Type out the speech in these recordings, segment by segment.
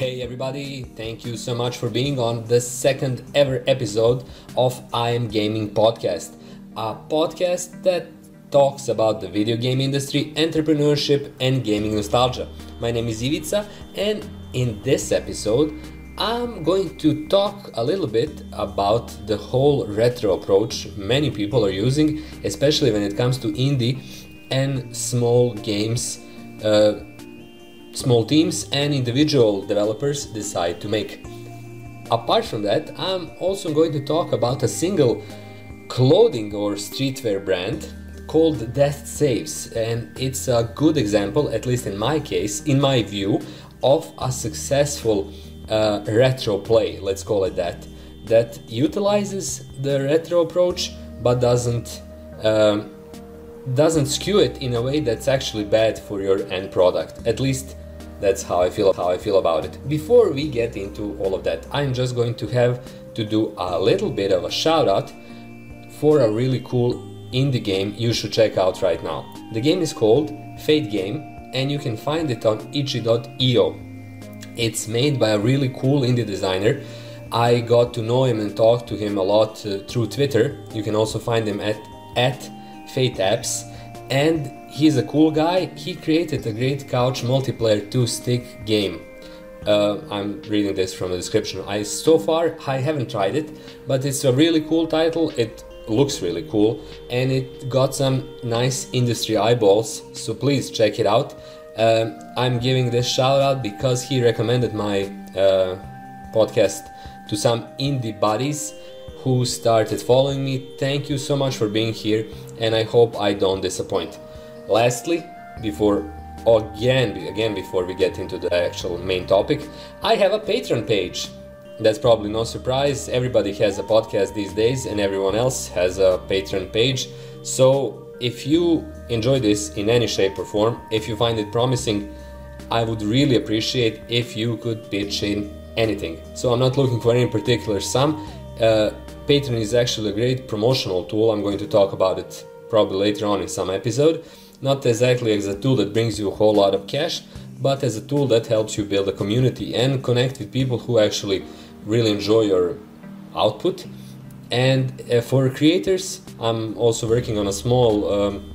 Hey everybody, thank you so much for being on the second ever episode of I Am Gaming podcast, a podcast that talks about the video game industry, entrepreneurship, and gaming nostalgia. My name is Ivica, and in this episode, I'm going to talk a little bit about the whole retro approach many people are using, especially when it comes to indie and small games, uh, small teams, and individual developers decide to make. Apart from that, I'm also going to talk about a single clothing or streetwear brand called Death Saves, and it's a good example, at least in my case, in my view, of a successful uh, retro play, let's call it that, that utilizes the retro approach but doesn't um, doesn't skew it in a way that's actually bad for your end product. At least that's how I feel how I feel about it. Before we get into all of that, I'm just going to have to do a little bit of a shout out for a really cool indie game you should check out right now. The game is called Fate Game and you can find it on itch.io. It's made by a really cool indie designer. I got to know him and talk to him a lot uh, through Twitter. You can also find him at at Fate Apps, and he's a cool guy. He created a great couch multiplayer two-stick game. Uh, I'm reading this from the description. I so far I haven't tried it, but it's a really cool title. It looks really cool, and it got some nice industry eyeballs. So please check it out. Um, I'm giving this shout out because he recommended my uh, podcast to some indie buddies who started following me. Thank you so much for being here, and I hope I don't disappoint. Lastly, before again again before we get into the actual main topic, I have a Patreon page. That's probably no surprise. Everybody has a podcast these days, and everyone else has a Patreon page. So if you enjoy this in any shape or form, if you find it promising, I would really appreciate if you could pitch in anything. So I'm not looking for any particular sum. Uh, Patreon is actually a great promotional tool. I'm going to talk about it probably later on in some episode. Not exactly as a tool that brings you a whole lot of cash, but as a tool that helps you build a community and connect with people who actually really enjoy your output. And uh, for creators, I'm also working on a small um,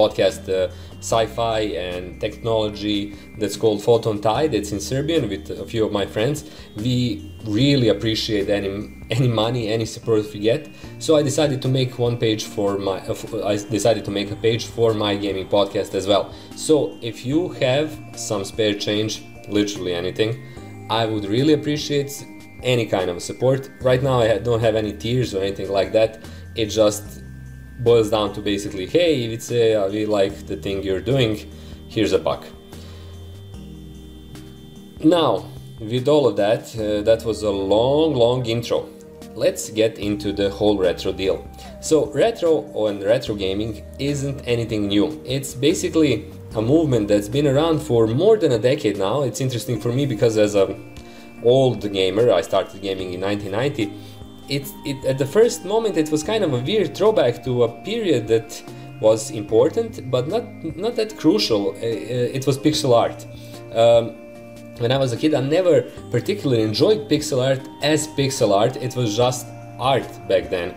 podcast, uh, sci-fi and technology that's called Photon Tide. It's in Serbian with a few of my friends. We really appreciate any any money, any support we get. So I decided to make one page for my. Uh, I decided to make a page for my gaming podcast as well. So if you have some spare change, literally anything, I would really appreciate any kind of support. Right now, I don't have any tiers or anything like that. It just boils down to basically, hey, if it's a, we like the thing you're doing, here's a buck. Now, with all of that, uh, that was a long, long intro. Let's get into the whole retro deal. So, retro and retro gaming isn't anything new. It's basically a movement that's been around for more than a decade now. It's interesting for me because as a old gamer, I started gaming in 1990 it, it at the first moment it was kind of a weird throwback to a period that was important but not not that crucial. Uh, uh, it was pixel art. Um, when I was a kid, I never particularly enjoyed pixel art as pixel art. It was just art back then.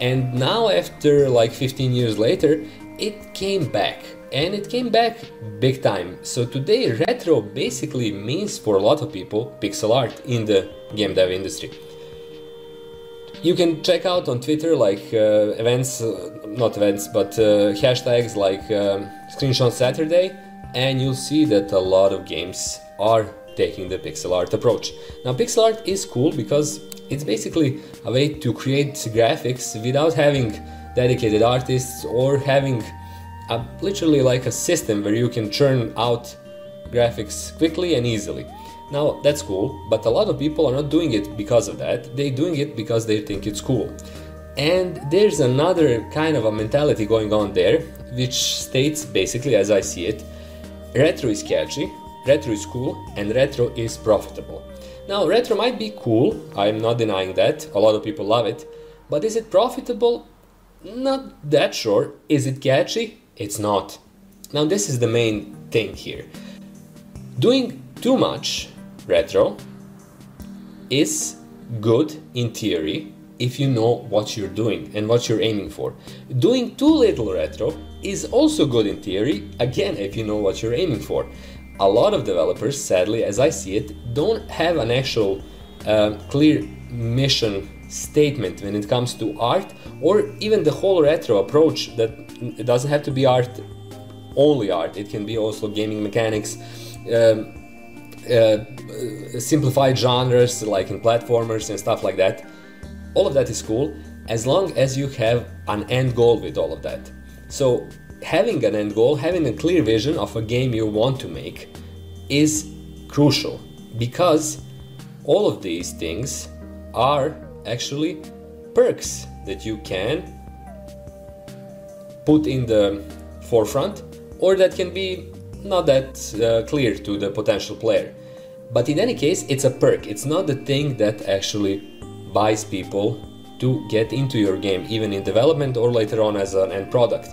And now, after like 15 years later, it came back. And it came back big time. So today, retro basically means for a lot of people pixel art in the game dev industry you can check out on Twitter like uh, events, uh, not events, but uh, hashtags like um, Screenshot Saturday, and you'll see that a lot of games are taking the pixel art approach. Now, pixel art is cool because it's basically a way to create graphics without having dedicated artists or having a, literally like a system where you can churn out graphics quickly and easily. Now, that's cool, but a lot of people are not doing it because of that. They're doing it because they think it's cool. And there's another kind of a mentality going on there, which states basically, as I see it, retro is catchy, retro is cool, and retro is profitable. Now, retro might be cool, I'm not denying that, a lot of people love it, but is it profitable? Not that sure. Is it catchy? It's not. Now, this is the main thing here. Doing too much retro is good in theory if you know what you're doing and what you're aiming for. Doing too little retro is also good in theory, again, if you know what you're aiming for. A lot of developers, sadly, as I see it, don't have an actual uh, clear mission statement when it comes to art or even the whole retro approach that it doesn't have to be art only art it can be also gaming mechanics um, Uh, uh, simplified genres like in platformers and stuff like that. All of that is cool as long as you have an end goal with all of that. So, having an end goal, having a clear vision of a game you want to make is crucial because all of these things are actually perks that you can put in the forefront or that can be not that uh, clear to the potential player. But in any case, it's a perk. It's not the thing that actually buys people to get into your game, even in development or later on as an end product.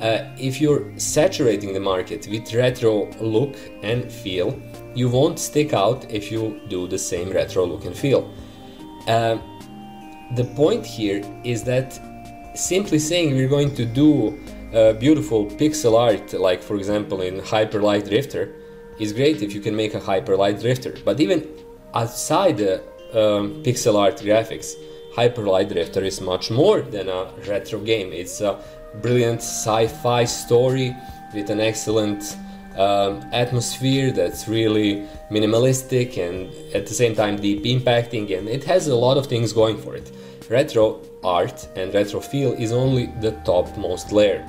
Uh, if you're saturating the market with retro look and feel, you won't stick out if you do the same retro look and feel. Uh, the point here is that simply saying we're going to do uh, beautiful pixel art, like for example in Hyper Light Drifter, is great if you can make a Hyper Light Drifter. But even outside the um, pixel art graphics, Hyper Light Drifter is much more than a retro game. It's a brilliant sci-fi story with an excellent um, atmosphere that's really minimalistic and at the same time deep impacting, and it has a lot of things going for it. Retro art and retro feel is only the topmost layer.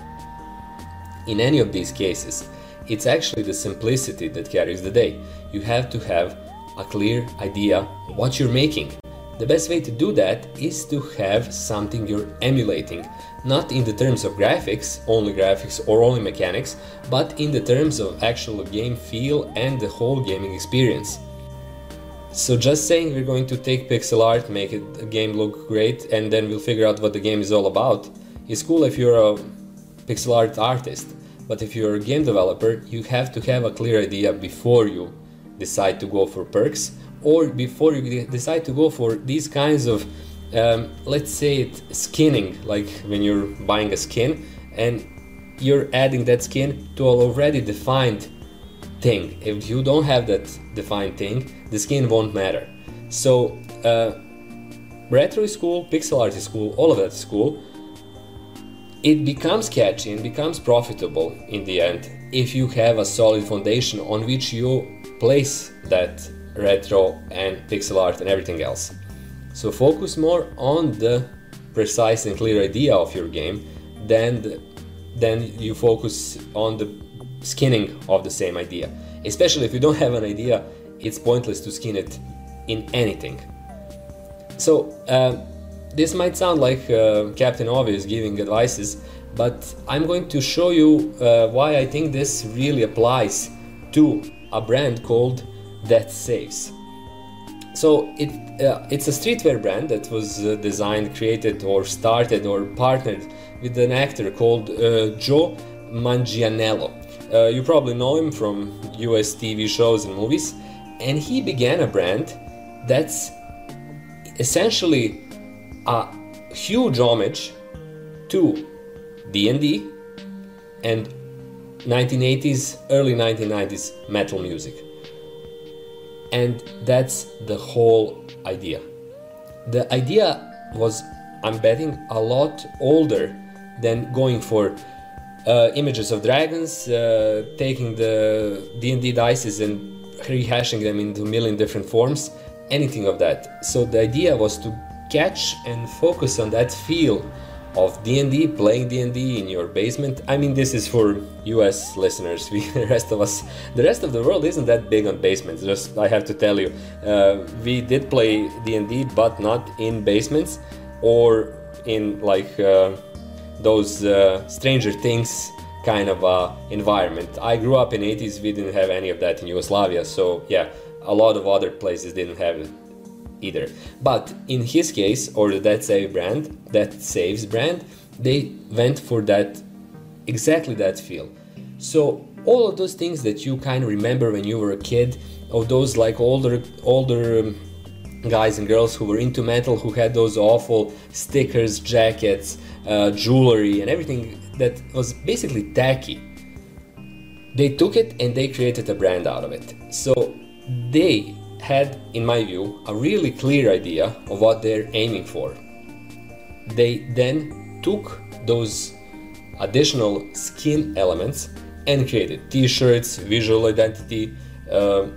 In any of these cases, it's actually the simplicity that carries the day. You have to have a clear idea what you're making. The best way to do that is to have something you're emulating, not in the terms of graphics, only graphics or only mechanics, but in the terms of actual game feel and the whole gaming experience. So just saying we're going to take pixel art, make it a game look great, and then we'll figure out what the game is all about is cool if you're a pixel art artist. But if you're a game developer, you have to have a clear idea before you decide to go for perks or before you decide to go for these kinds of, um, let's say it, skinning, like when you're buying a skin and you're adding that skin to an already defined thing. If you don't have that defined thing, the skin won't matter. So, uh, retro is cool, pixel art is cool, all of that is cool it becomes catchy and becomes profitable in the end if you have a solid foundation on which you place that retro and pixel art and everything else. So focus more on the precise and clear idea of your game than the, then you focus on the skinning of the same idea. Especially if you don't have an idea, it's pointless to skin it in anything. So uh, this might sound like uh, Captain Obvious giving advices, but I'm going to show you uh, why I think this really applies to a brand called Death Saves. So it uh, it's a streetwear brand that was uh, designed, created, or started or partnered with an actor called uh, Joe Manganiello. Uh, you probably know him from US TV shows and movies, and he began a brand that's essentially a huge homage to D&D and 1980s early 1990s metal music. And that's the whole idea. The idea was i'm betting a lot older than going for uh, images of dragons uh, taking the d&d dices and rehashing them into a million different forms anything of that. So the idea was to catch and focus on that feel of D&D, playing D&D in your basement. I mean, this is for US listeners. We, the rest of us, the rest of the world isn't that big on basements. Just I have to tell you, uh, we did play D&D, but not in basements or in like uh, those uh, Stranger Things kind of uh, environment. I grew up in 80s. We didn't have any of that in Yugoslavia. So yeah, a lot of other places didn't have it either. But in his case, or the Death Save brand, Death Saves brand, they went for that exactly that feel. So all of those things that you kind of remember when you were a kid, of those like older older um, guys and girls who were into metal who had those awful stickers, jackets, uh, jewelry, and everything that was basically tacky. They took it and they created a brand out of it. So they had, in my view, a really clear idea of what they're aiming for. They then took those additional skin elements and created t-shirts, visual identity, uh,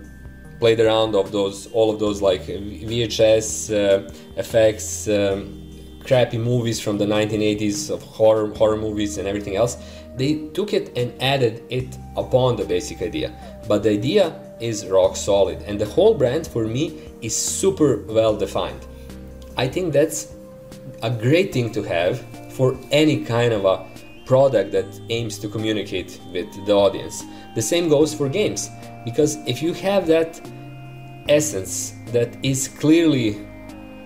played around of those all of those like VHS uh, effects, um, crappy movies from the 1980s of horror horror movies and everything else. They took it and added it upon the basic idea, but the idea is rock solid, and the whole brand for me is super well defined. I think that's a great thing to have for any kind of a product that aims to communicate with the audience. The same goes for games, because if you have that essence that is clearly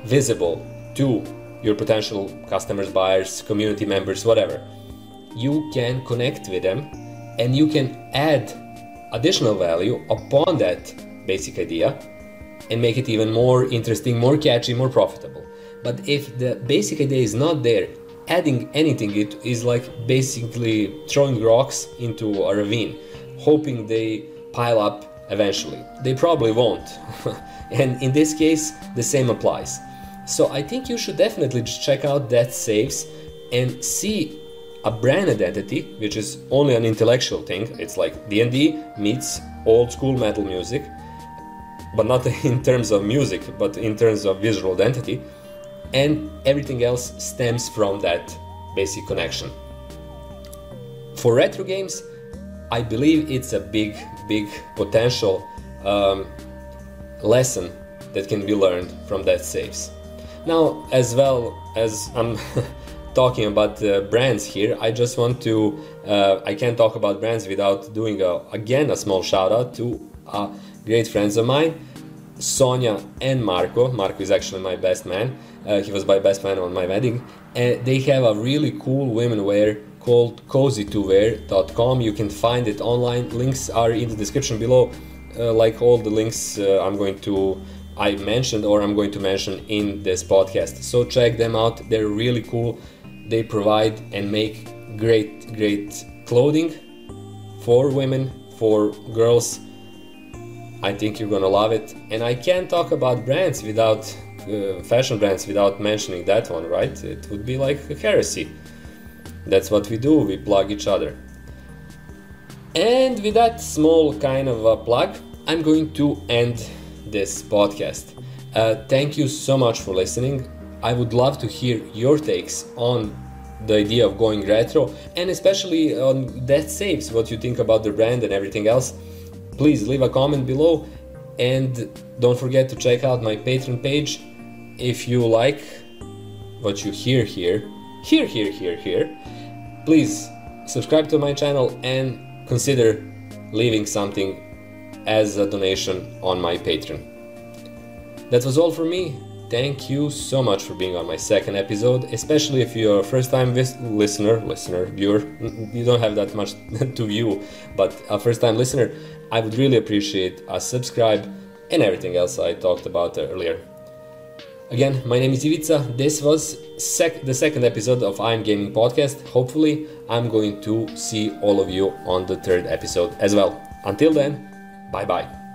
visible to your potential customers, buyers, community members, whatever, you can connect with them and you can add additional value upon that basic idea and make it even more interesting, more catchy, more profitable. But if the basic idea is not there, adding anything it is like basically throwing rocks into a ravine, hoping they pile up eventually. They probably won't. and in this case, the same applies. So I think you should definitely check out Death Saves and see a brand identity, which is only an intellectual thing. It's like D&D meets old school metal music, but not in terms of music, but in terms of visual identity and everything else stems from that basic connection. For retro games, I believe it's a big, big potential um, lesson that can be learned from Death Saves. Now, as well as I'm talking about uh, brands here, I just want to, uh, I can't talk about brands without doing a, again a small shout out to uh, great friends of mine, Sonia and Marco. Marco is actually my best man. Uh, he was my best man on my wedding. And they have a really cool women wear called cozy2wear.com. You can find it online. Links are in the description below, uh, like all the links uh, I'm going to I mentioned or I'm going to mention in this podcast. So check them out. They're really cool. They provide and make great, great clothing for women, for girls. I think you're gonna love it. And I can't talk about brands without uh, fashion brands without mentioning that one, right? It would be like a heresy. That's what we do, we plug each other. And with that small kind of a plug, I'm going to end this podcast. Uh, thank you so much for listening. I would love to hear your takes on the idea of going retro and especially on Death Saves, what you think about the brand and everything else. Please leave a comment below and don't forget to check out my Patreon page if you like what you hear here, here, here, here, here, please subscribe to my channel and consider leaving something as a donation on my Patreon. That was all for me. Thank you so much for being on my second episode, especially if you're a first time vis- listener, listener, viewer. You don't have that much to view, but a first time listener, I would really appreciate a subscribe and everything else I talked about earlier. Again, my name is Ivica. This was sec- the second episode of I'm Gaming Podcast. Hopefully, I'm going to see all of you on the third episode as well. Until then, bye bye.